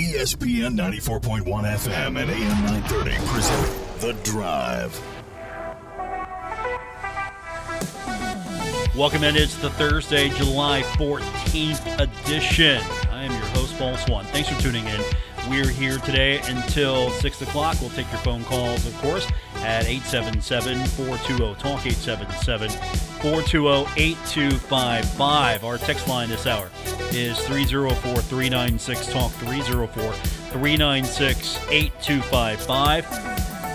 ESPN 94.1 FM and AM 930 present The Drive. Welcome in. It's the Thursday, July 14th edition. I am your host, Paul Swann. Thanks for tuning in. We're here today until 6 o'clock. We'll take your phone calls, of course, at 877 420 TALK, 877 420 8255. Our text line this hour is 304 396 TALK, 304 396 8255.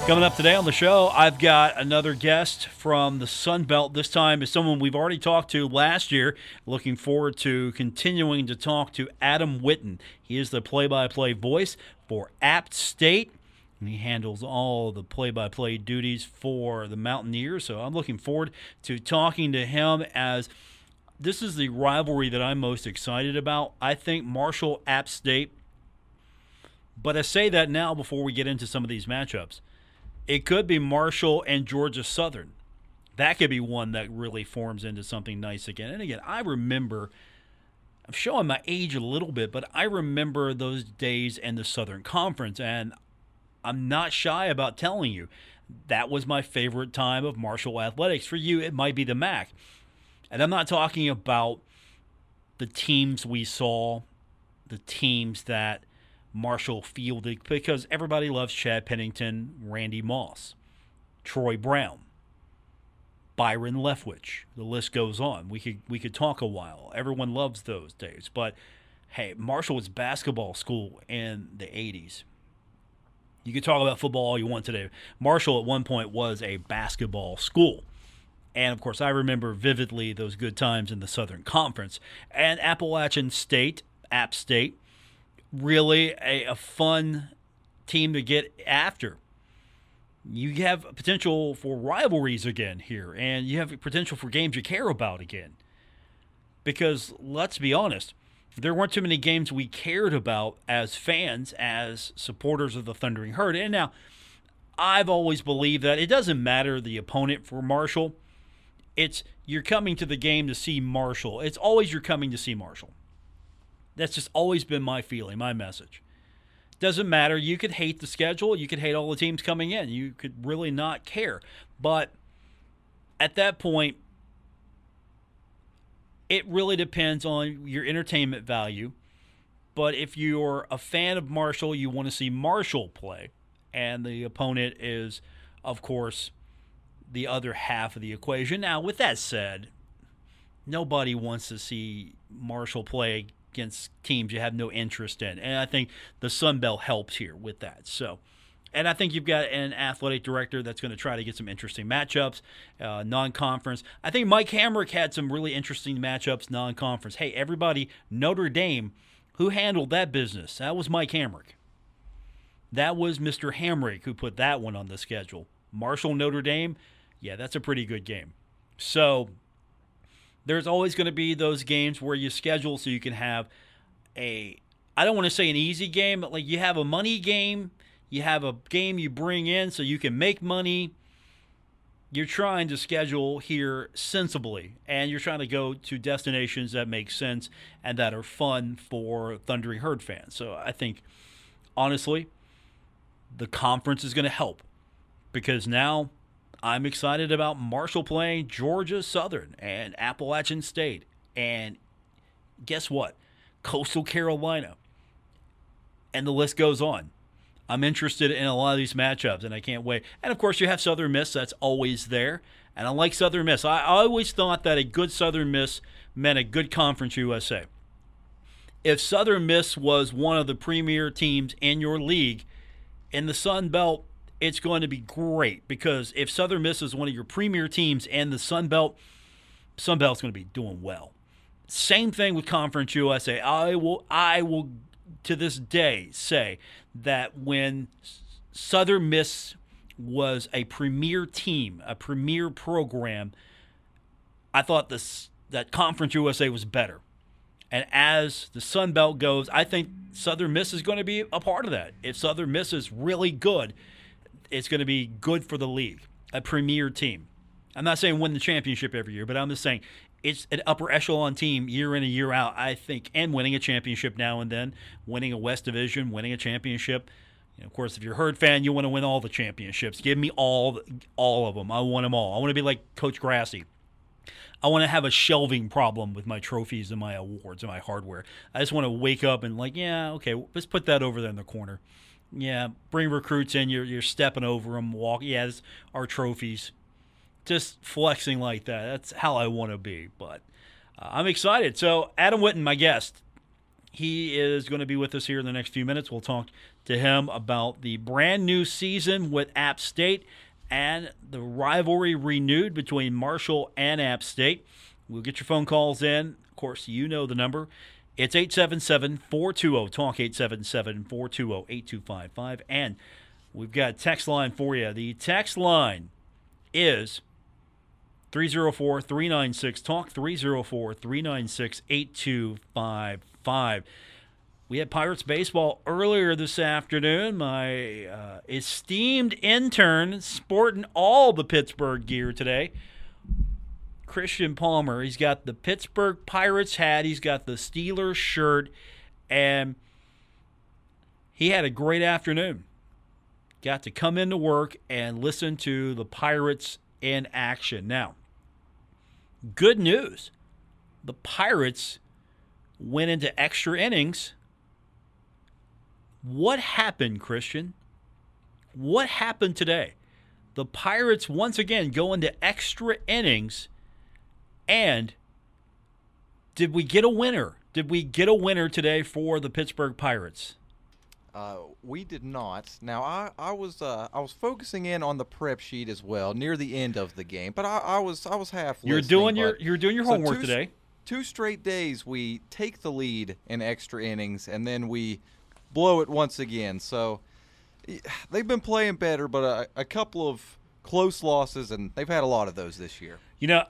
Coming up today on the show, I've got another guest from the Sun Belt. This time is someone we've already talked to last year. Looking forward to continuing to talk to Adam Witten. He is the play by play voice for App State. And he handles all the play by play duties for the Mountaineers. So I'm looking forward to talking to him as this is the rivalry that I'm most excited about. I think Marshall App State. But I say that now before we get into some of these matchups. It could be Marshall and Georgia Southern. That could be one that really forms into something nice again. And again, I remember, I'm showing my age a little bit, but I remember those days in the Southern Conference. And I'm not shy about telling you that was my favorite time of Marshall athletics. For you, it might be the MAC. And I'm not talking about the teams we saw, the teams that Marshall Fielding because everybody loves Chad Pennington, Randy Moss, Troy Brown, Byron Leftwich. The list goes on. We could we could talk a while. Everyone loves those days, but hey, Marshall was basketball school in the 80s. You can talk about football all you want today. Marshall at one point was a basketball school. And of course, I remember vividly those good times in the Southern Conference. And Appalachian State, App State, really a, a fun team to get after. You have potential for rivalries again here, and you have potential for games you care about again. Because let's be honest, there weren't too many games we cared about as fans, as supporters of the Thundering Herd. And now, I've always believed that it doesn't matter the opponent for Marshall. It's you're coming to the game to see Marshall. It's always you're coming to see Marshall. That's just always been my feeling, my message. Doesn't matter. You could hate the schedule. You could hate all the teams coming in. You could really not care. But at that point, it really depends on your entertainment value. But if you're a fan of Marshall, you want to see Marshall play, and the opponent is, of course, the other half of the equation. Now, with that said, nobody wants to see Marshall play against teams you have no interest in. And I think the Sun Belt helps here with that. So, and I think you've got an athletic director that's going to try to get some interesting matchups, uh, non conference. I think Mike Hamrick had some really interesting matchups, non conference. Hey, everybody, Notre Dame, who handled that business? That was Mike Hamrick. That was Mr. Hamrick who put that one on the schedule. Marshall, Notre Dame, yeah, that's a pretty good game. So there's always going to be those games where you schedule so you can have a I don't want to say an easy game, but like you have a money game, you have a game you bring in so you can make money. You're trying to schedule here sensibly, and you're trying to go to destinations that make sense and that are fun for Thundering Herd fans. So I think, honestly, the conference is going to help because now I'm excited about Marshall playing Georgia Southern and Appalachian State. And guess what? Coastal Carolina. And the list goes on. I'm interested in a lot of these matchups, and I can't wait. And of course, you have Southern Miss, that's always there. And I like Southern Miss. I always thought that a good Southern Miss meant a good Conference USA. If Southern Miss was one of the premier teams in your league in the Sun Belt, it's going to be great because if Southern Miss is one of your premier teams and the Sun Belt, Sun Belt's going to be doing well. Same thing with Conference USA. I will I will to this day say that when Southern Miss was a premier team, a premier program, I thought this that Conference USA was better. And as the Sun Belt goes, I think Southern Miss is going to be a part of that. If Southern Miss is really good, it's going to be good for the league, a premier team. I'm not saying win the championship every year, but I'm just saying it's an upper echelon team year in and year out, I think, and winning a championship now and then, winning a West Division, winning a championship. Of course, if you're a Herd fan, you want to win all the championships. Give me all, all of them. I want them all. I want to be like Coach Grassy. I want to have a shelving problem with my trophies and my awards and my hardware. I just want to wake up and like, yeah, okay, let's put that over there in the corner. Yeah, bring recruits in. You're you're stepping over them. Walk. Yeah, this, our trophies just flexing like that. That's how I want to be. But uh, I'm excited. So, Adam Witten, my guest, he is going to be with us here in the next few minutes. We'll talk to him about the brand new season with App State and the rivalry renewed between Marshall and App State. We'll get your phone calls in. Of course, you know the number. It's 877 420 Talk, 877 420 8255. And we've got text line for you. The text line is 304 396 Talk, 304 396 8255. We had Pirates baseball earlier this afternoon. My uh, esteemed intern sporting all the Pittsburgh gear today. Christian Palmer. He's got the Pittsburgh Pirates hat, he's got the Steelers shirt, and he had a great afternoon. Got to come into work and listen to the Pirates in action. Now, Good news the Pirates went into extra innings. What happened, Christian? What happened today? The Pirates once again go into extra innings, and did we get a winner? Did we get a winner today for the Pittsburgh Pirates? Uh, we did not. Now I, I was uh, I was focusing in on the prep sheet as well near the end of the game, but I, I was I was half. You're doing your you're doing your so homework two, today. Two straight days we take the lead in extra innings and then we blow it once again. So they've been playing better, but a, a couple of close losses, and they've had a lot of those this year. You know,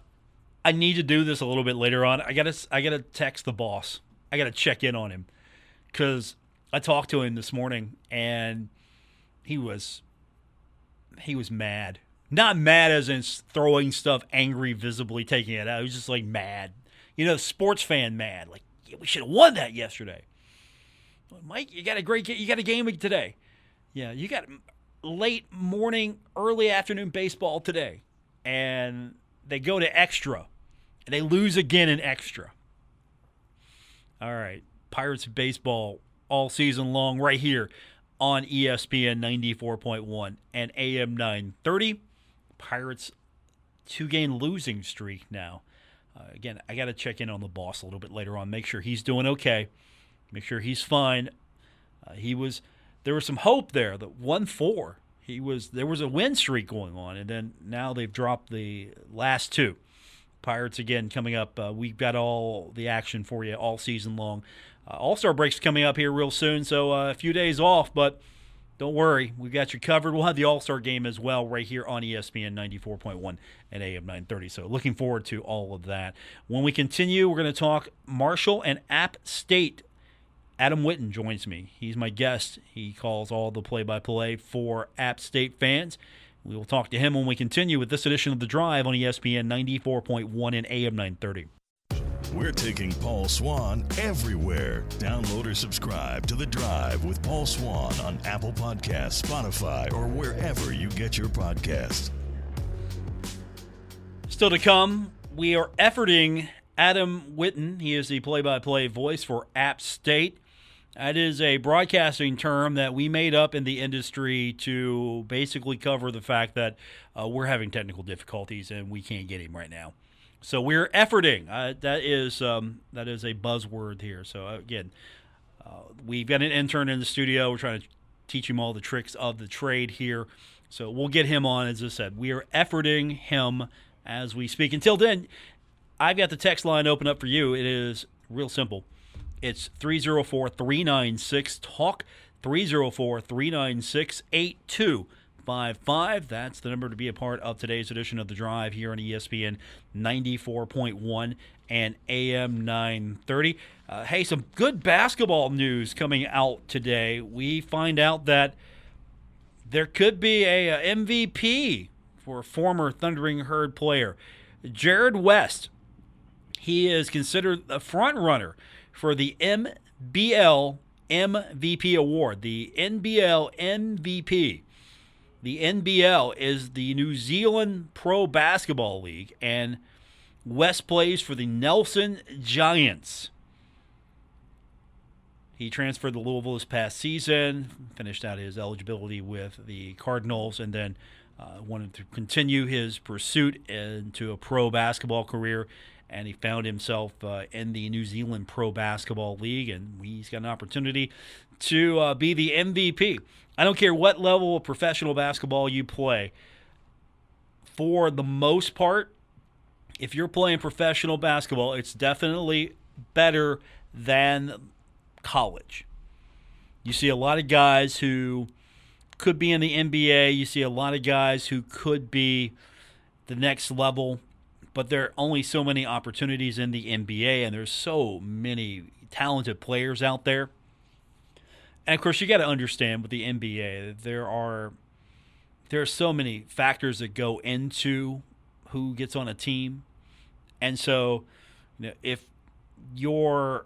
I need to do this a little bit later on. I gotta I gotta text the boss. I gotta check in on him because I talked to him this morning and he was he was mad. Not mad as in throwing stuff angry, visibly taking it out. He was just like mad. You know, sports fan mad. Like, yeah, we should have won that yesterday. Mike, you got a great you got a game today. Yeah, you got late morning, early afternoon baseball today. And they go to extra. And they lose again in extra. All right. Pirates baseball all season long right here on ESPN 94.1 and AM 930. Pirates two game losing streak now. Uh, again, I got to check in on the boss a little bit later on, make sure he's doing okay, make sure he's fine. Uh, he was there was some hope there that one four. He was there was a win streak going on, and then now they've dropped the last two. Pirates again coming up. Uh, we've got all the action for you all season long. Uh, All Star break's coming up here real soon, so uh, a few days off, but don't worry, we've got you covered. We'll have the All Star game as well right here on ESPN 94.1 and AM 930. So looking forward to all of that. When we continue, we're going to talk Marshall and App State. Adam Witten joins me. He's my guest. He calls all the play by play for App State fans. We will talk to him when we continue with this edition of The Drive on ESPN 94.1 and AM 930. We're taking Paul Swann everywhere. Download or subscribe to The Drive with Paul Swann on Apple Podcasts, Spotify, or wherever you get your podcasts. Still to come, we are efforting Adam Witten. He is the play by play voice for App State. That is a broadcasting term that we made up in the industry to basically cover the fact that uh, we're having technical difficulties and we can't get him right now. So we're efforting. Uh, that is um, that is a buzzword here. So uh, again, uh, we've got an intern in the studio. We're trying to teach him all the tricks of the trade here. So we'll get him on. As I said, we are efforting him as we speak. Until then, I've got the text line open up for you. It is real simple. It's 304 396 TALK, 304 396 8255. That's the number to be a part of today's edition of The Drive here on ESPN 94.1 and AM 930. Uh, hey, some good basketball news coming out today. We find out that there could be a, a MVP for a former Thundering Herd player. Jarrod West he is considered a front runner for the NBL MVP award. The NBL MVP. The NBL is the New Zealand Pro Basketball League, and West plays for the Nelson Giants. He transferred to Louisville this past season, finished out his eligibility with the Cardinals, and then uh, wanted to continue his pursuit into a pro basketball career. And he found himself uh, in the New Zealand Pro Basketball League, and he's got an opportunity to uh, be the MVP. I don't care what level of professional basketball you play. For the most part, if you're playing professional basketball, it's definitely better than college. You see a lot of guys who could be in the NBA. You see a lot of guys who could be the next level, but there are only so many opportunities in the NBA, and there's so many talented players out there. And of course, you got to understand with the NBA, there are there are so many factors that go into who gets on a team, and so you know, if you're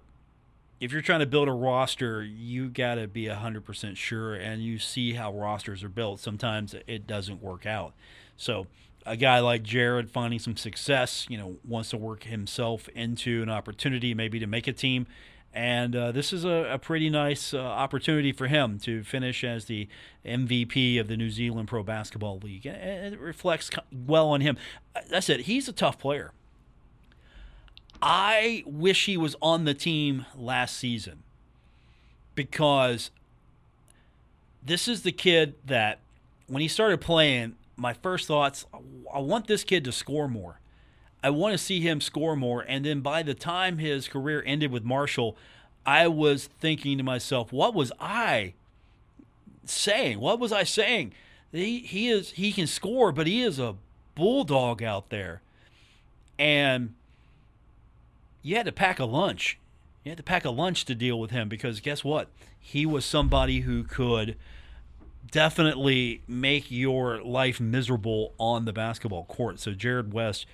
if you're trying to build a roster, you got to be 100% sure and you see how rosters are built. Sometimes it doesn't work out. So, a guy like Jarrod finding some success, you know, wants to work himself into an opportunity maybe to make a team. And uh, this is a, a pretty nice uh, opportunity for him to finish as the MVP of the New Zealand Pro Basketball League. And it reflects well on him. That's it. He's a tough player. I wish he was on the team last season because this is the kid that when he started playing, my first thoughts I want this kid to score more. I want to see him score more. And then by the time his career ended with Marshall, I was thinking to myself, what was I saying? What was I saying? He, he is he can score, but he is a bulldog out there. And you had to pack a lunch. You had to pack a lunch to deal with him because guess what? He was somebody who could definitely make your life miserable on the basketball court. So Jarrod West,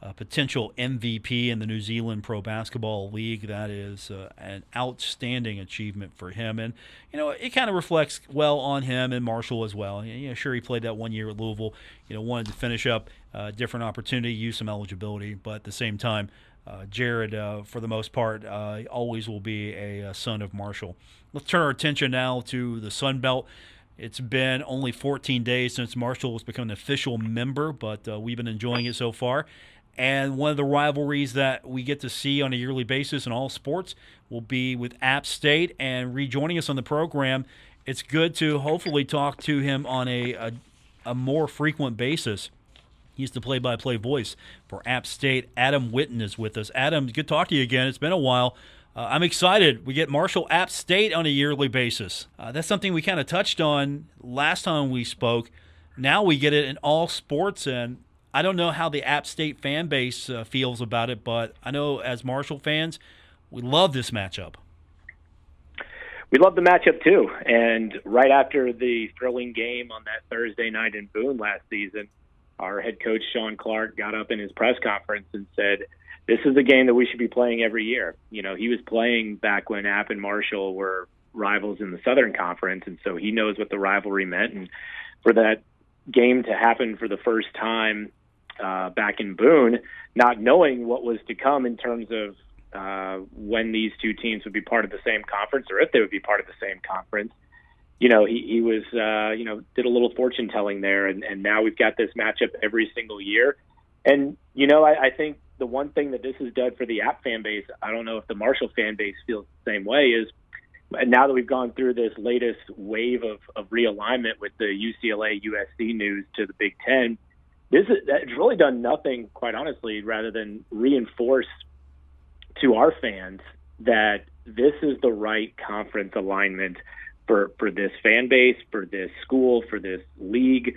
a potential MVP in the New Zealand Pro Basketball League, that is uh, an outstanding achievement for him. And you know, it kind of reflects well on him and Marshall as well. You know, sure he played that one year at Louisville. You know, wanted to finish up a uh, different opportunity, use some eligibility, but at the same time uh, Jarrod, uh, for the most part, uh, always will be a, a, son of Marshall. Let's turn our attention now to the Sun Belt. It's been only 14 days since Marshall has become an official member, but uh, we've been enjoying it so far. And one of the rivalries that we get to see on a yearly basis in all sports will be with App State. And rejoining us on the program, it's good to hopefully talk to him on a, a, a more frequent basis He's the play by play voice for App State. Adam Witten is with us. Adam, good to talk to you again. It's been a while. Uh, I'm excited. We get Marshall App State on a yearly basis. Uh, that's something we kind of touched on last time we spoke. Now we get it in all sports, and I don't know how the App State fan base uh, feels about it, but I know as Marshall fans, we love this matchup. We love the matchup too. And right after the thrilling game on that Thursday night in Boone last season, our head coach Shawn Clark got up in his press conference and said, "This is a game that we should be playing every year." You know, he was playing back when App and Marshall were rivals in the Southern Conference, and so he knows what the rivalry meant. And for that game to happen for the first time uh, back in Boone, not knowing what was to come in terms of uh, when these two teams would be part of the same conference or if they would be part of the same conference, you know, he, he was, uh, you know, did a little fortune telling there, and, and now we've got this matchup every single year. And you know, I, I think the one thing that this has done for the app fan base, I don't know if the Marshall fan base feels the same way, is now that we've gone through this latest wave of, of realignment with the UCLA USC news to the Big Ten, this is, really done nothing, quite honestly, rather than reinforce to our fans that this is the right conference alignment for for this fan base, for this school, for this league,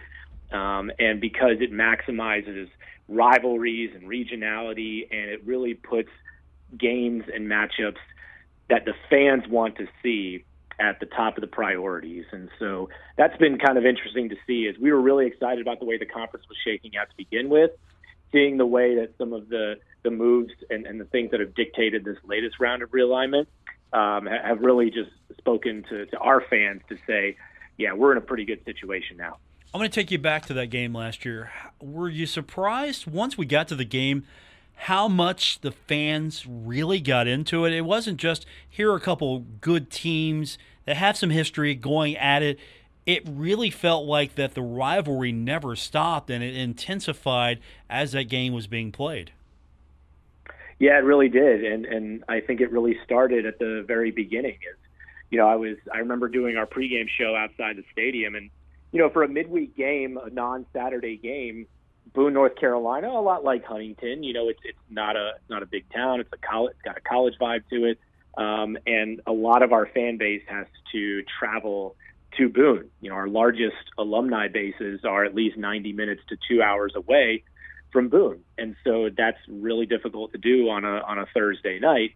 um, and because it maximizes rivalries and regionality, and it really puts games and matchups that the fans want to see at the top of the priorities. And so that's been kind of interesting to see. As we were really excited about the way the conference was shaking out to begin with. seeing the way that some of the the moves and, and the things that have dictated this latest round of realignment um, have really just spoken to, to our fans to say, yeah, we're in a pretty good situation now. I'm going to take you back to that game last year. Were you surprised once we got to the game how much the fans really got into it? It wasn't just here are a couple good teams that have some history going at it it really felt like that the rivalry never stopped and it intensified as that game was being played. Yeah, it really did, and and I think it really started at the very beginning. Is you know I was I remember doing our pregame show outside the stadium, and you know for a midweek game, a non-Saturday game, Boone, North Carolina, a lot like Huntington. You know, it's it's not a not a big town. It's a college, it's got a college vibe to it, um, and a lot of our fan base has to travel to Boone. You know, our largest alumni bases are at least 90 minutes to two hours away from Boone, and so that's really difficult to do on a on a Thursday night.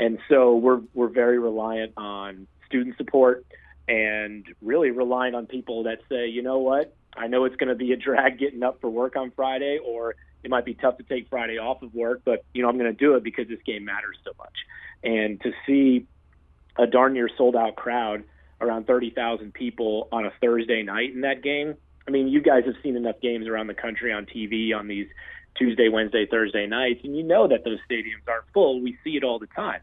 And so we're we're very reliant on student support and really relying on people that say, you know what, I know it's going to be a drag getting up for work on Friday, or it might be tough to take Friday off of work, but you know I'm going to do it because this game matters so much. And to see a darn near sold out crowd around 30,000 people on a Thursday night in that game. I mean, you guys have seen enough games around the country on TV on these Tuesday, Wednesday, Thursday nights, and you know that those stadiums aren't full. We see it all the time.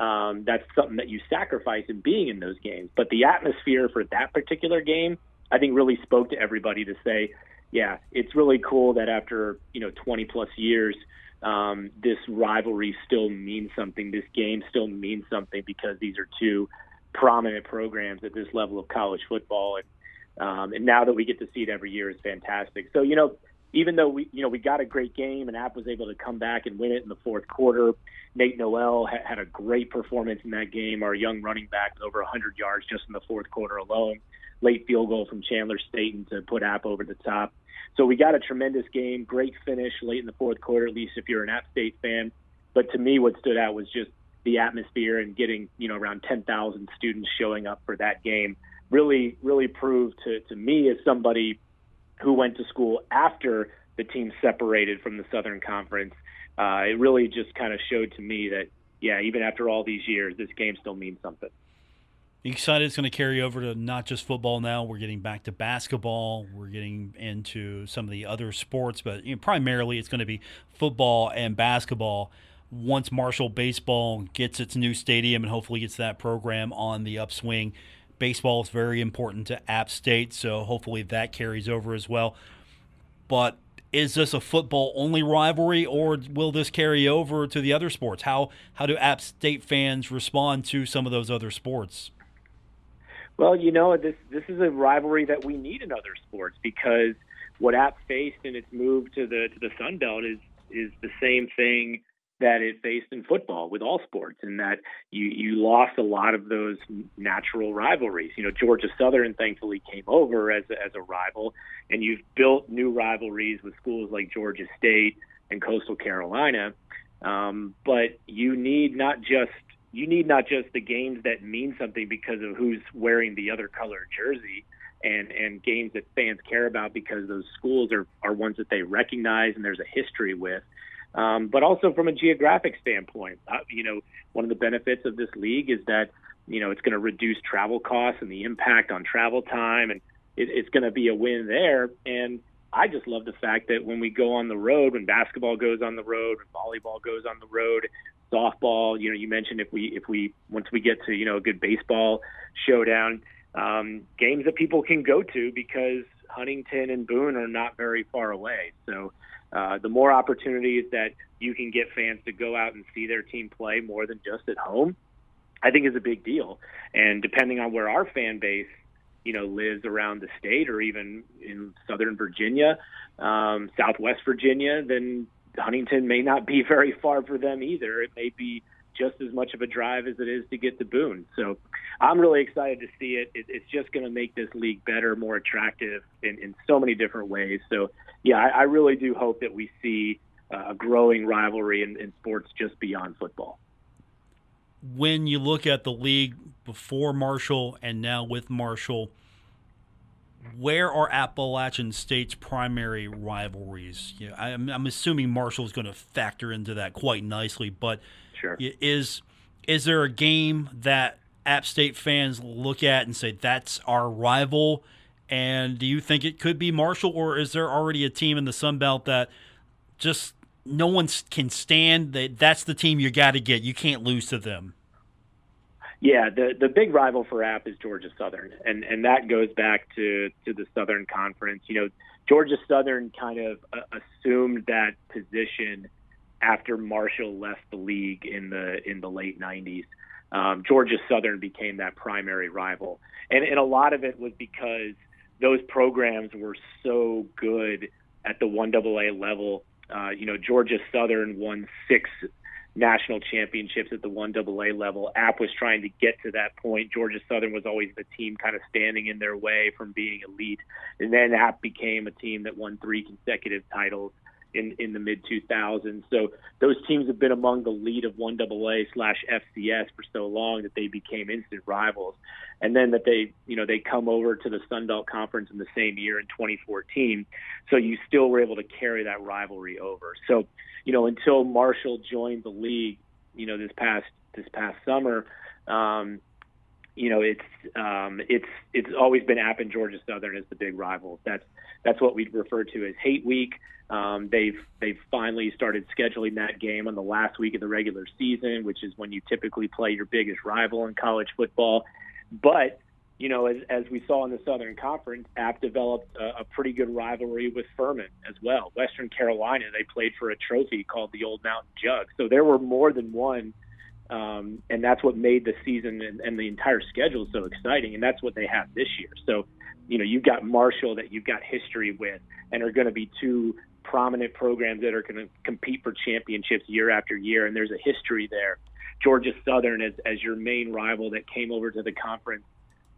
Um, that's something that you sacrifice in being in those games. But the atmosphere for that particular game, I think, really spoke to everybody to say, yeah, it's really cool that after you know 20 plus years, um, this rivalry still means something. This game still means something because these are two prominent programs at this level of college football, and um, and now that we get to see it every year is fantastic. So you know, even though we you know we got a great game and App was able to come back and win it in the fourth quarter, Nate Noel ha- had a great performance in that game. Our young running back with over 100 yards just in the fourth quarter alone. Late field goal from Chandler Staton to put App over the top. So we got a tremendous game, great finish late in the fourth quarter, at least if you're an App State fan. But to me, what stood out was just the atmosphere and getting you know around 10,000 students showing up for that game really really proved to to me as somebody who went to school after the team separated from the Southern Conference. Uh, it really just kind of showed to me that yeah, even after all these years, this game still means something. excited it's going to carry over to not just football now. We're getting back to basketball. We're getting into some of the other sports, but you know, primarily it's going to be football and basketball once Marshall Baseball gets its new stadium and hopefully gets that program on the upswing. Baseball is very important to App State, so hopefully that carries over as well. But is this a football only rivalry or will this carry over to the other sports? How how do App State fans respond to some of those other sports? Well, you know, this this is a rivalry that we need in other sports because what App faced in its move to the to the Sun Belt is is the same thing that it faced in football with all sports, and that you you lost a lot of those natural rivalries. You know, Georgia Southern thankfully came over as as a rival, and you've built new rivalries with schools like Georgia State and Coastal Carolina. Um, but you need not just you need not just the games that mean something because of who's wearing the other color jersey and and games that fans care about because those schools are are ones that they recognize and there's a history with um, but also from a geographic standpoint. Uh, you know, one of the benefits of this league is that you know it's going to reduce travel costs and the impact on travel time, and it, it's going to be a win there. And I just love the fact that when we go on the road, when basketball goes on the road, when volleyball goes on the road, softball. You know, you mentioned if we if we once we get to you know a good baseball showdown, um, games that people can go to because Huntington and Boone are not very far away. So uh, the more opportunities that you can get fans to go out and see their team play more than just at home, I think is a big deal. And depending on where our fan base, you know, lives around the state or even in Southern Virginia, um, Southwest Virginia, then Huntington may not be very far for them either. It may be just as much of a drive as it is to get to Boone. So I'm really excited to see it. it it's just going to make this league better, more attractive in, in so many different ways. So, yeah, I, I really do hope that we see uh, a growing rivalry in, in sports just beyond football. When you look at the league before Marshall and now with Marshall, where are Appalachian State's primary rivalries? You know, I'm, I'm assuming Marshall is going to factor into that quite nicely, but sure. is is there a game that App State fans look at and say that's our rival? And do you think it could be Marshall, or is there already a team in the Sun Belt that just no one can stand? That that's the team you got to get. You can't lose to them. Yeah, the the big rival for App is Georgia Southern, and and that goes back to to the Southern Conference. You know, Georgia Southern kind of uh, assumed that position after Marshall left the league in the in the late '90s. Um, Georgia Southern became that primary rival, and and a lot of it was because those programs were so good at the one AA level. Uh, you know, Georgia Southern won six national championships at the 1AA level. App was trying to get to that point. Georgia Southern was always the team kind of standing in their way from being elite. And then App became a team that won three consecutive titles in, in the mid 2000s. So those teams have been among the lead of 1AA slash FCS for so long that they became instant rivals. And then that they, you know, they come over to the Sun Belt Conference in the same year in 2014. So you still were able to carry that rivalry over. So, you know, until Marshall joined the league, you know, this past this past summer, um, you know, it's um, it's it's always been App and Georgia Southern as the big rivals. That's that's what we refer to as Hate Week. Um, they've they've finally started scheduling that game on the last week of the regular season, which is when you typically play your biggest rival in college football. But you know, as, as we saw in the Southern Conference, App developed a, a pretty good rivalry with Furman as well. Western Carolina, they played for a trophy called the Old Mountain Jug. So there were more than one, um, and that's what made the season and, and the entire schedule so exciting. And that's what they have this year. So, you know, you've got Marshall that you've got history with, and are going to be two prominent programs that are going to compete for championships year after year, and there's a history there. Georgia Southern as, as your main rival that came over to the conference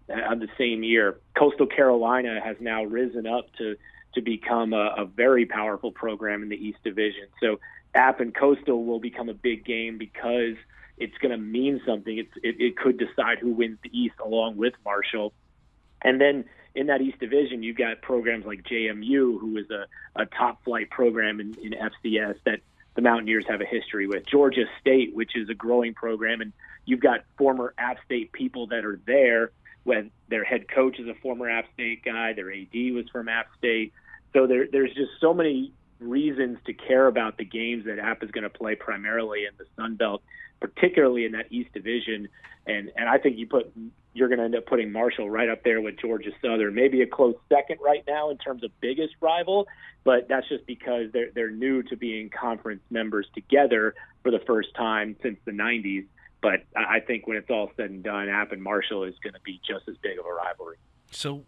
of the same year. Coastal Carolina has now risen up to to become a, a very powerful program in the East Division. So App and Coastal will become a big game because it's going to mean something. It's, it, it could decide who wins the East along with Marshall. And then in that East Division, you've got programs like JMU, who is a, a top flight program in, in FCS that the Mountaineers have a history with. Georgia State, which is a growing program, and you've got former App State people that are there when their head coach is a former App State guy, their AD was from App State. So there, there's just so many reasons to care about the games that App is going to play primarily in the Sun Belt, particularly in that East Division. And and I think you put you're going to end up putting Marshall right up there with Georgia Southern, maybe a close second right now in terms of biggest rival, but that's just because they're they're new to being conference members together for the first time since the 90s. But I think when it's all said and done, App and Marshall is going to be just as big of a rivalry. So,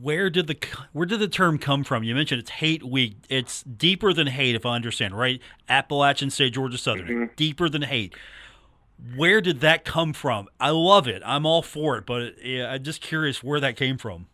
where did the where did the term come from? You mentioned it's hate week. It's deeper than hate, if I understand right. Appalachian State, Georgia Southern, mm-hmm. deeper than hate. Where did that come from? I love it. I'm all for it, but yeah, I'm just curious where that came from.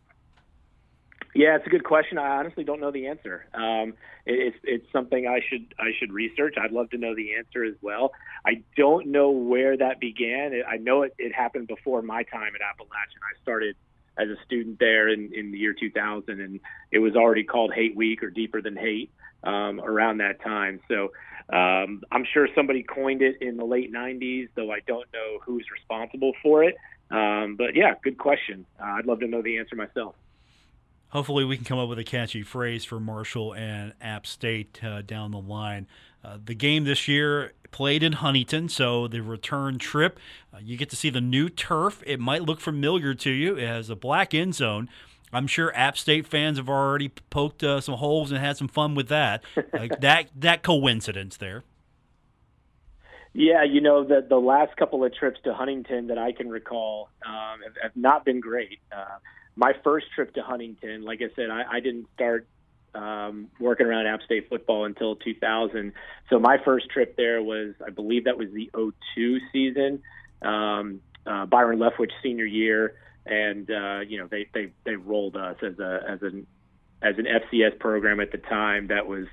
Yeah, it's a good question. I honestly don't know the answer. Um, it, it's it's something I should I should research. I'd love to know the answer as well. I don't know where that began. I know it, it happened before my time at Appalachian. I started as a student there in, in the year 2000, and it was already called Hate Week or Deeper Than Hate um, around that time. So um, I'm sure somebody coined it in the late 90s, though I don't know who's responsible for it. Um, but yeah, good question. Uh, I'd love to know the answer myself hopefully we can come up with a catchy phrase for Marshall and App State uh, down the line. Uh, the game this year played in Huntington, so the return trip, uh, you get to see the new turf. It might look familiar to you. It has a black end zone. I'm sure App State fans have already poked uh, some holes and had some fun with that. that that coincidence there. Yeah, you know the the last couple of trips to Huntington that I can recall um, have, have, not been great. Uh, my first trip to Huntington, like I said, I, I didn't start um, working around App State football until 2000. So my first trip there was, I believe that was the 02 season, um, uh, Byron Leftwich senior year, and uh, you know they they they rolled us as a as an as an FCS program at the time that was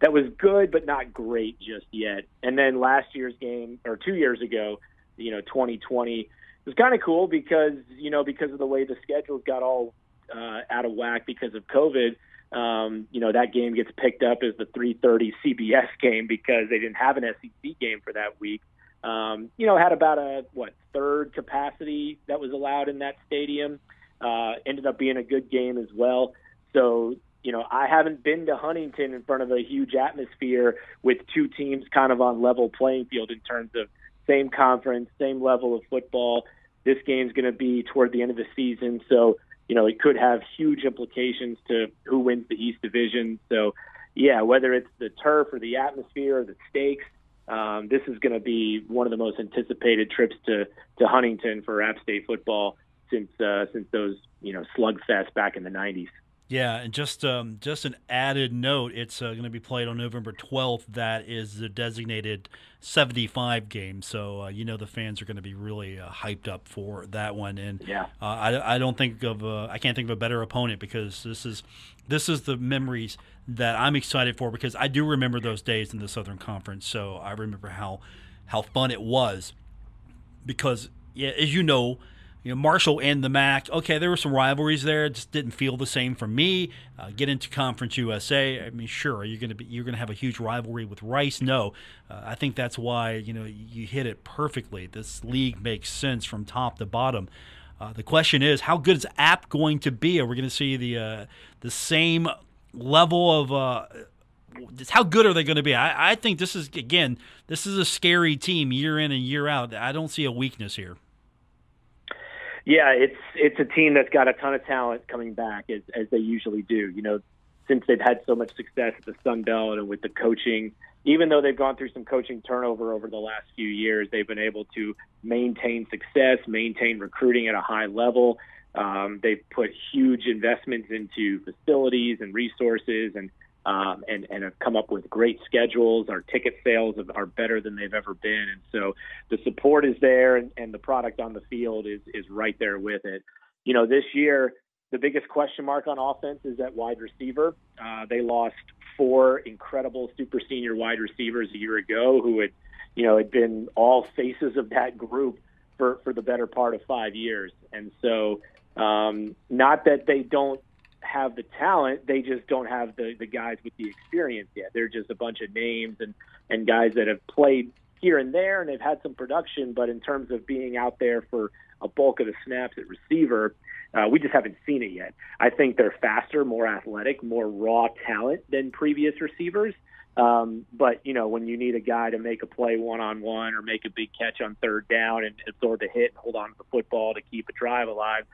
that was good but not great just yet. And then last year's game or two years ago, you know, 2020 was kind of cool because you know because of the way the schedules got all uh, out of whack because of COVID, um, you know that game gets picked up as the 3:30 CBS game because they didn't have an SEC game for that week. Um, you know, had about a what third capacity that was allowed in that stadium. Uh, ended up being a good game as well. So you know, I haven't been to Huntington in front of a huge atmosphere with two teams kind of on level playing field in terms of same conference, same level of football. This game's going to be toward the end of the season, so you know it could have huge implications to who wins the East Division. So, yeah, whether it's the turf or the atmosphere or the stakes, um, this is going to be one of the most anticipated trips to to Huntington for App State football since uh, since those you know slugfest back in the '90s. Yeah, and just um, just an added note, it's uh, going to be played on November 12th. That is the designated 75 game, so uh, you know the fans are going to be really uh, hyped up for that one. And yeah, uh, I, I don't think of uh, I can't think of a better opponent because this is this is the memories that I'm excited for because I do remember those days in the Southern Conference. So I remember how how fun it was because yeah, as you know you know, Marshall and the MAC. Okay, there were some rivalries there. It just didn't feel the same for me. Uh, get into Conference USA. I mean, sure, you're going to be you're going to have a huge rivalry with Rice. No, uh, I think that's why you know you hit it perfectly. This league makes sense from top to bottom. Uh, the question is, how good is App going to be? Are we going to see the uh, the same level of uh, how good are they going to be? I, I think this is again, this is a scary team year in and year out. I don't see a weakness here. Yeah, it's it's a team that's got a ton of talent coming back as as they usually do. You know, since they've had so much success at the Sun Belt and with the coaching, even though they've gone through some coaching turnover over the last few years, they've been able to maintain success, maintain recruiting at a high level. Um, they've put huge investments into facilities and resources and um, and, and have come up with great schedules. Our ticket sales are better than they've ever been, and so the support is there, and, and the product on the field is is right there with it. You know, this year the biggest question mark on offense is at wide receiver. Uh, they lost four incredible super senior wide receivers a year ago, who had, you know, had been all faces of that group for for the better part of five years, and so. Um, not that they don't have the talent. They just don't have the the guys with the experience yet. They're just a bunch of names and and guys that have played here and there and they've had some production, but in terms of being out there for a bulk of the snaps at receiver, uh, we just haven't seen it yet. I think they're faster, more athletic, more raw talent than previous receivers. Um, but you know, when you need a guy to make a play one on one or make a big catch on third down and absorb the hit and hold on to the football to keep a drive alive,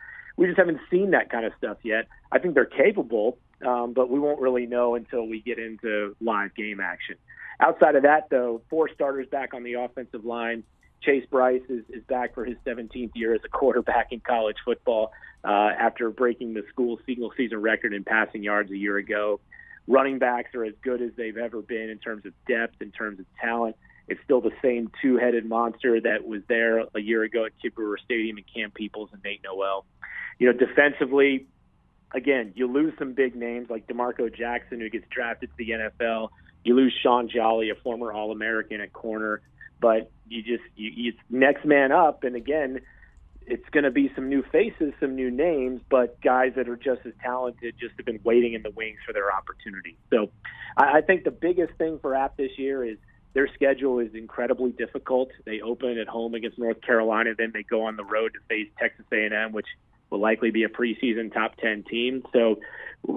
we just haven't seen that kind of stuff yet. I think they're capable, um, but we won't really know until we get into live game action. Outside of that, though, four starters back on the offensive line. Chase Brice is, is back for his 17th year as a quarterback in college football uh, after breaking the school single season record in passing yards a year ago. Running backs are as good as they've ever been in terms of depth, in terms of talent. It's still the same two headed monster that was there a year ago at Kidd Brewer Stadium and Cam Peoples and Nate Noel you know, defensively, again, you lose some big names like D'Marco Jackson, who gets drafted to the NFL. You lose Shaun Jolly, a former All American at corner, but you just you, you next man up. And again, it's going to be some new faces, some new names, but guys that are just as talented just have been waiting in the wings for their opportunity. So, I, I think the biggest thing for App this year is their schedule is incredibly difficult. They open at home against North Carolina, then they go on the road to face Texas A&M, which will likely be a preseason top 10 team. So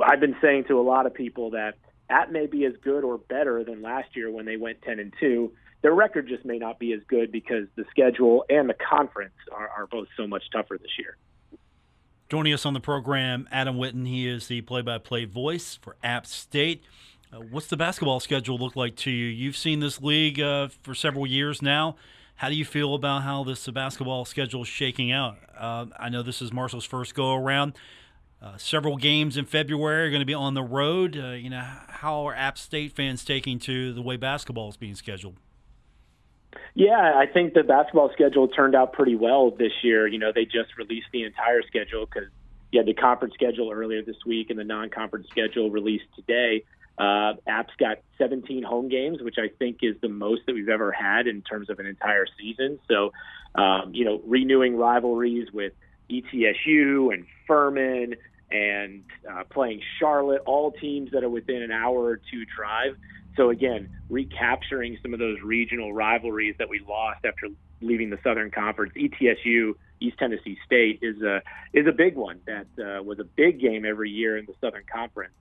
I've been saying to a lot of people that App may be as good or better than last year when they went 10 and 2. Their record just may not be as good because the schedule and the conference are, are both so much tougher this year. Joining us on the program, Adam Witten. He is the play by play voice for App State. Uh, what's the basketball schedule look like to you? You've seen this league uh, for several years now. How do you feel about how this basketball schedule is shaking out? Uh, I know this is Marshall's first go around. Uh, several games in February are going to be on the road. Uh, you know, how are App State fans taking to the way basketball is being scheduled? Yeah, I think the basketball schedule turned out pretty well this year. You know, they just released the entire schedule because you had the conference schedule earlier this week and the non-conference schedule released today. Uh, App's got 17 home games, which I think is the most that we've ever had in terms of an entire season. So, um, you know, renewing rivalries with ETSU and Furman and uh, playing Charlotte, all teams that are within an hour or two drive. So again, recapturing some of those regional rivalries that we lost after leaving the Southern Conference. ETSU, East Tennessee State, is a is a big one. That uh, was a big game every year in the Southern Conference,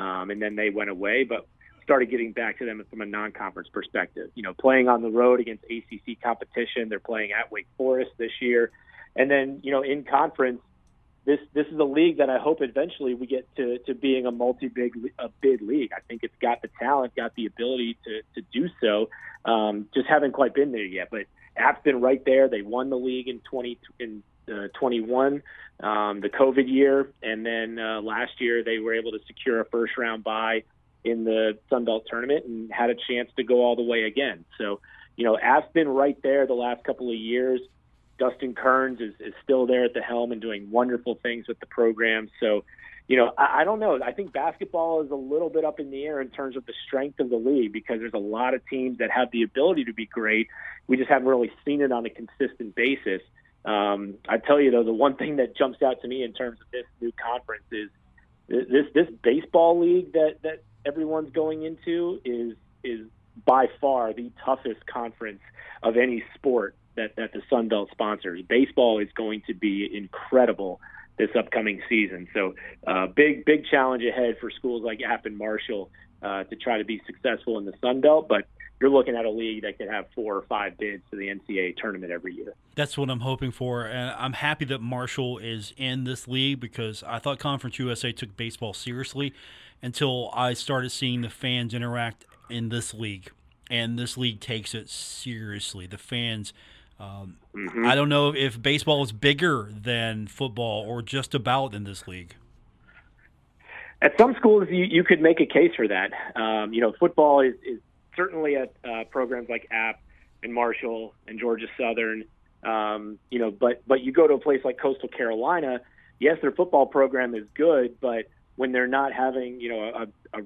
um, and then they went away. But started getting back to them from a non-conference perspective. You know, playing on the road against ACC competition. They're playing at Wake Forest this year, and then you know in conference this this is a league that I hope eventually we get to to being a multi big a bid league. I think it's got the talent, got the ability to to do so. Um, just haven't quite been there yet. But App's been right there. They won the league in twenty in uh, 21, um, the COVID year, and then uh, last year they were able to secure a first round bye in the Sun Belt tournament and had a chance to go all the way again. So, you know, App's been right there the last couple of years. Dustin Kerns is, is still there at the helm and doing wonderful things with the program. So, you know, I, I don't know. I think basketball is a little bit up in the air in terms of the strength of the league because there's a lot of teams that have the ability to be great. We just haven't really seen it on a consistent basis. Um, I tell you though, the one thing that jumps out to me in terms of this new conference is this this baseball league that that everyone's going into is is by far the toughest conference of any sport that, that the Sun Belt sponsors. Baseball is going to be incredible this upcoming season. So, uh, big, big challenge ahead for schools like App and Marshall uh, to try to be successful in the Sun Belt. But you're looking at a league that could have four or five bids to the NCAA tournament every year. That's what I'm hoping for. And I'm happy that Marshall is in this league because I thought Conference USA took baseball seriously until I started seeing the fans interact in this league. And this league takes it seriously. The fans um, mm-hmm. I don't know if baseball is bigger than football or just about in this league. At some schools, you, you could make a case for that. Um, you know, football is, is certainly at uh, programs like App and Marshall and Georgia Southern. Um, you know, but but you go to a place like Coastal Carolina. Yes, their football program is good, but when they're not having you know a, a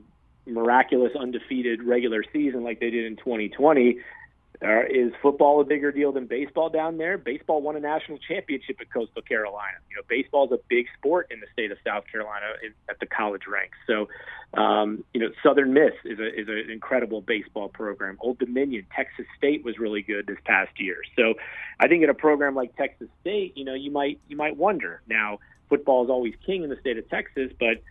miraculous undefeated regular season like they did in 2020, uh, is football a bigger deal than baseball down there? Baseball won a national championship at Coastal Carolina. You know, baseball is a big sport in the state of South Carolina in, at the college ranks. So, um, you know, Southern Miss is a is an incredible baseball program. Old Dominion, Texas State was really good this past year. So, I think in a program like Texas State, you know, you might you might wonder. Now, football is always king in the state of Texas, but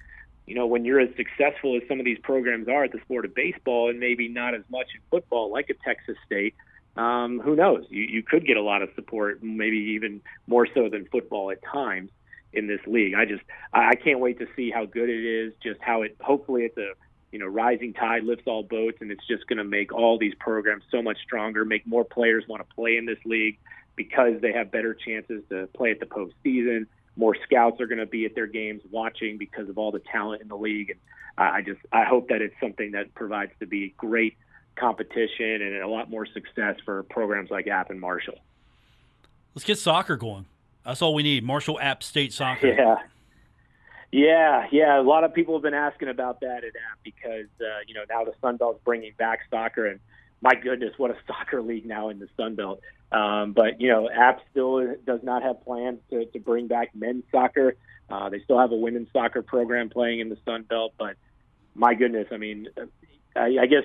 you know, when you're as successful as some of these programs are at the sport of baseball and maybe not as much in football like a Texas State, um, who knows? You, you could get a lot of support, maybe even more so than football at times in this league. I just, I can't wait to see how good it is, just how it, hopefully it's a, you know, rising tide lifts all boats and it's just going to make all these programs so much stronger, make more players want to play in this league because they have better chances to play at the postseason more scouts are going to be at their games watching because of all the talent in the league. And I just I hope that it's something that provides to be great competition and a lot more success for programs like App and Marshall. Let's get soccer going. That's all we need. Marshall App State soccer. Yeah. Yeah, yeah. A lot of people have been asking about that at App because uh, you know now the Sun Belt's bringing back soccer, and my goodness, what a soccer league now in the Sun Belt. Um, but you know, App still does not have plans to, to bring back men's soccer. Uh, they still have a women's soccer program playing in the Sun Belt, but my goodness, I mean, I, I guess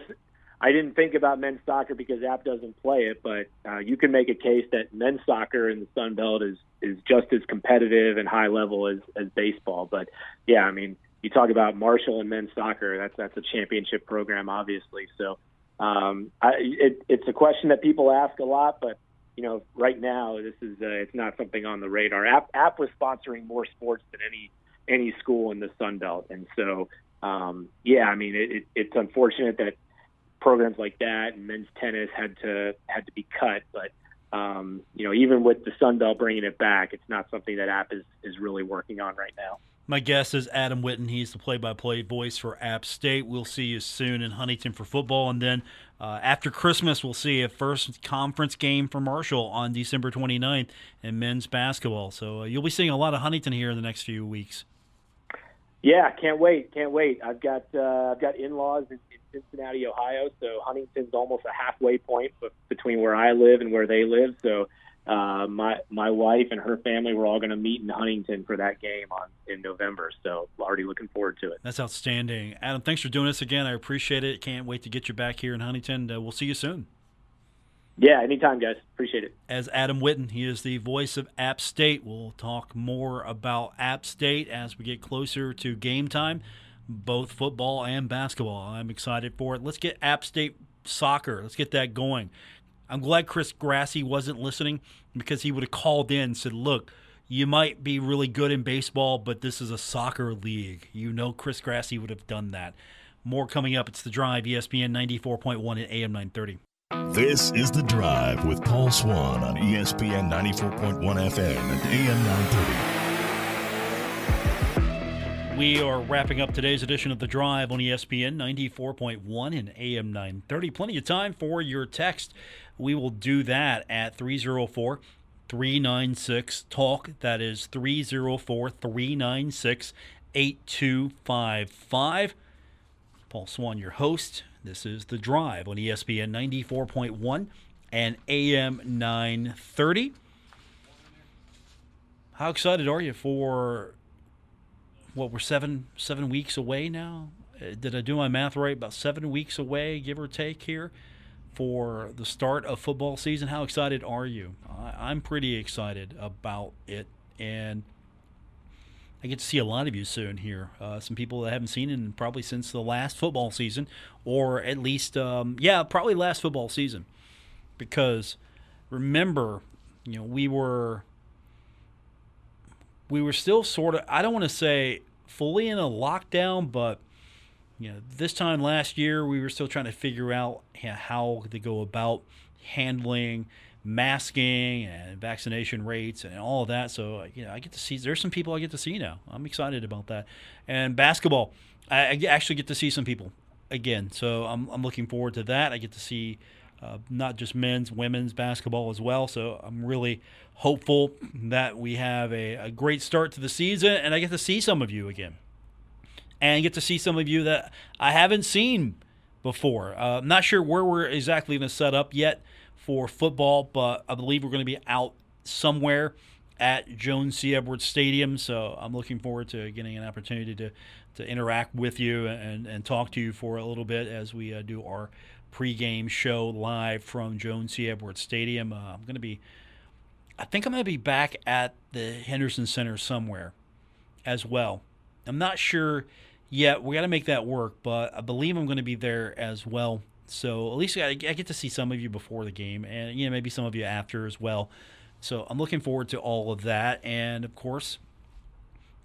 I didn't think about men's soccer because App doesn't play it, but uh, you can make a case that men's soccer in the Sun Belt is is just as competitive and high level as as baseball. But yeah, I mean, you talk about Marshall and men's soccer, that's that's a championship program, obviously. So um, I, it, it's a question that people ask a lot, but you know, right now this is uh, it's not something on the radar. App App was sponsoring more sports than any any school in the Sun Belt, and so um, yeah, I mean, it, it, it's unfortunate that programs like that and men's tennis had to had to be cut, but um, you know, even with the Sun Belt bringing it back, it's not something that App is is really working on right now. My guest is Adam Witten. He's the play-by-play voice for App State. We'll see you soon in Huntington for football, and then uh, after Christmas, we'll see a first conference game for Marshall on December 29th in men's basketball. So uh, you'll be seeing a lot of Huntington here in the next few weeks. Yeah, can't wait, can't wait. I've got uh, I've got in-laws in, in Cincinnati, Ohio, so Huntington's almost a halfway point between where I live and where they live. So uh, my my wife and her family were all going to meet in Huntington for that game on in November. So already looking forward to it. That's outstanding, Adam. Thanks for doing this again. I appreciate it. Can't wait to get you back here in Huntington. Uh, we'll see you soon. Yeah, anytime, guys. Appreciate it. As Adam Witten, he is the voice of App State. We'll talk more about App State as we get closer to game time, both football and basketball. I'm excited for it. Let's get App State soccer. Let's get that going. I'm glad Chris Grassy wasn't listening because he would have called in and said, Look, you might be really good in baseball, but this is a soccer league. You know, Chris Grassy would have done that. More coming up. It's The Drive, ESPN 94.1 at AM 930. This is The Drive with Paul Swann on ESPN 94.1 FM and AM 930. We are wrapping up today's edition of The Drive on ESPN 94.1 and AM 930. Plenty of time for your text. We will do that at 304 396 TALK. That is 304 396 8255. Paul Swann, your host. This is The Drive on ESPN 94.1 and AM 930. How excited are you for what we're seven seven weeks away now. Uh, did I do my math right? About seven weeks away, give or take, here for the start of football season. How excited are you? I, am pretty excited about it, and I get to see a lot of you soon here. Uh, some people that I haven't seen in probably since the last football season, or at least, um, yeah, probably last football season, because remember, you know, we were we were still sort of I don't want to say fully in a lockdown, but you know, this time last year we were still trying to figure out how to go about handling masking and vaccination rates and all of that. So you know, I get to see there's some people I get to see now. I'm excited about that. And basketball, I, I actually get to see some people again. So I'm I'm looking forward to that. I get to see uh, not just men's, women's basketball as well. So I'm really hopeful that we have a, a, great start to the season and I get to see some of you again. And get to see some of you that I haven't seen before. Uh, I'm not sure where we're exactly going to set up yet for football, but I believe we're going to be out somewhere at Joan C. Edwards Stadium. So I'm looking forward to getting an opportunity to, to interact with you and, and talk to you for a little bit as we uh, do our pregame show live from Joan C. Edwards Stadium. Uh, I'm going to be, I think I'm going to be back at the Henderson Center somewhere as well. I'm not sure yet. We got to make that work, but I believe I'm going to be there as well. So at least I, I get to see some of you before the game, and you know maybe some of you after as well. So I'm looking forward to all of that, and of course,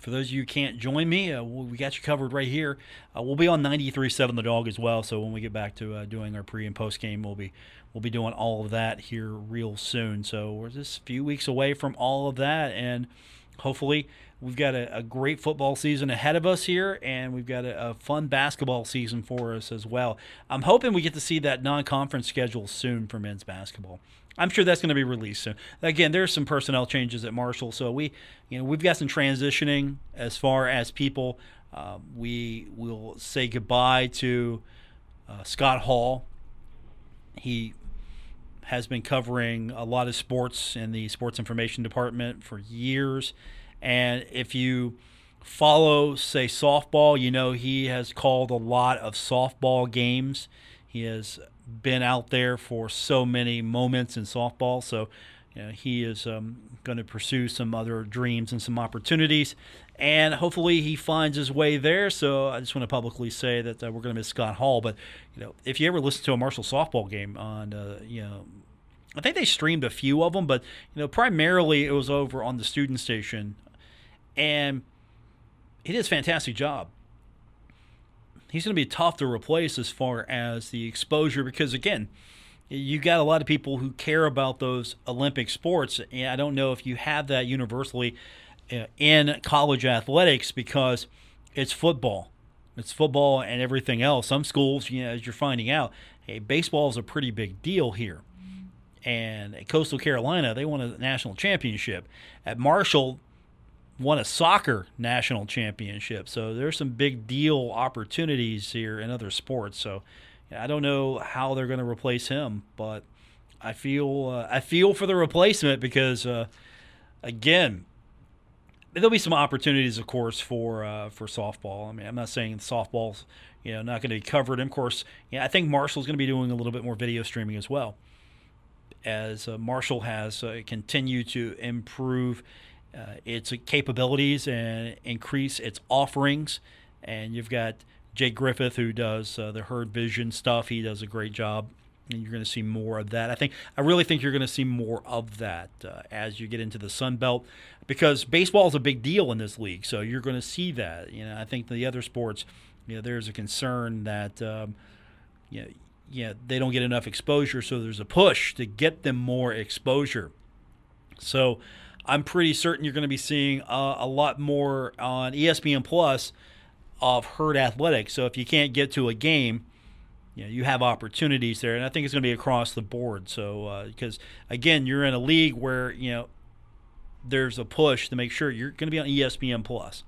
for those of you who can't join me, uh, we got you covered right here. Uh, we'll be on 93.7 The Dog as well. So when we get back to uh, doing our pre and post game, we'll be we'll be doing all of that here real soon. So we're just a few weeks away from all of that, and hopefully we've got a, a great football season ahead of us here, and we've got a, a fun basketball season for us as well. I'm hoping we get to see that non-conference schedule soon for men's basketball. I'm sure that's going to be released soon. Again, there's some personnel changes at Marshall, so we, you know, we've got some transitioning as far as people. Uh, we will say goodbye to uh, Scott Hall. He has been covering a lot of sports in the sports information department for years, and if you follow, say, softball, you know he has called a lot of softball games. He has been out there for so many moments in softball. So you know, he is um, going to pursue some other dreams and some opportunities. And hopefully he finds his way there. So I just want to publicly say that uh, we're going to miss Scott Hall. But you know, if you ever listen to a Marshall softball game on, uh, you know, I think they streamed a few of them, but you know, primarily it was over on the student station, and he did a fantastic job he's going to be tough to replace as far as the exposure because again you got a lot of people who care about those olympic sports and i don't know if you have that universally uh, in college athletics because it's football. It's football and everything else. Some schools you know as you're finding out hey baseball is a pretty big deal here. And at coastal carolina they won a national championship. At marshall won a soccer national championship. So there's some big deal opportunities here in other sports. So I don't know how they're going to replace him, but I feel uh, I feel for the replacement because uh, again, there'll be some opportunities, of course, for uh, for softball. I mean, I'm not saying softball's you know not going to be covered. And of course, yeah, I think Marshall's going to be doing a little bit more video streaming as well, as uh, Marshall has uh, continued to improve uh, its capabilities and increase its offerings. And you've got Jay Griffith who does uh, the Herd Vision stuff. He does a great job and you're going to see more of that. I think I really think you're going to see more of that uh, as you get into the Sun Belt because baseball is a big deal in this league. So you're going to see that. You know, I think the other sports, you know, there's a concern that um, you know, you know, they don't get enough exposure, so there's a push to get them more exposure. So I'm pretty certain you're going to be seeing uh, a lot more on ESPN Plus of herd athletics. So if you can't get to a game, you know, you have opportunities there, and I think it's going to be across the board. So, because uh, again, you're in a league where you know there's a push to make sure you're going to be on ESPN Plus.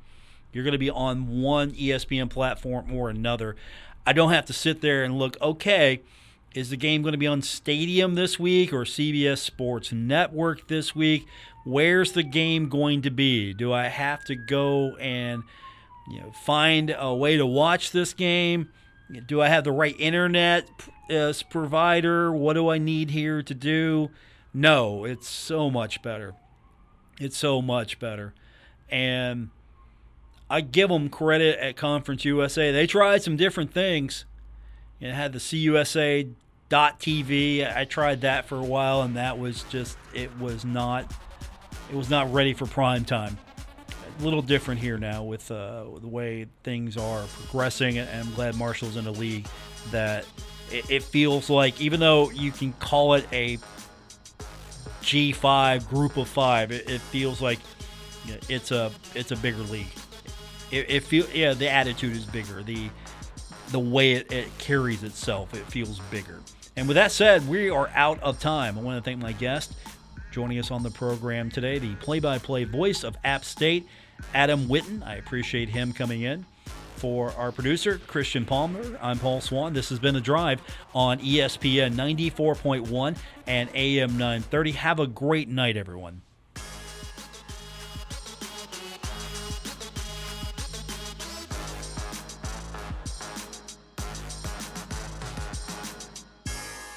You're going to be on one ESPN platform or another. I don't have to sit there and look. Okay, is the game going to be on Stadium this week or CBS Sports Network this week? Where's the game going to be? Do I have to go and you know find a way to watch this game? do I have the right internet uh, provider? What do I need here to do? No, it's so much better. It's so much better. And I give them credit at Conference USA. They tried some different things. It had the CUSA TV. I tried that for a while, and that was just it was not it was not ready for prime time a little different here now with uh, the way things are progressing, and I'm glad Marshall's in a league. That it, it feels like, even though you can call it a G5 group of five, it, it feels like it's a it's a bigger league. It, it feel yeah, the attitude is bigger. The the way it, it carries itself, it feels bigger. And with that said, we are out of time. I want to thank my guest joining us on the program today, the play by play voice of App State, Adam Witten. I appreciate him coming in. For our producer, Christian Palmer, I'm Paul Swann. This has been The Drive on ESPN 94.1 and AM 930. Have a great night, everyone.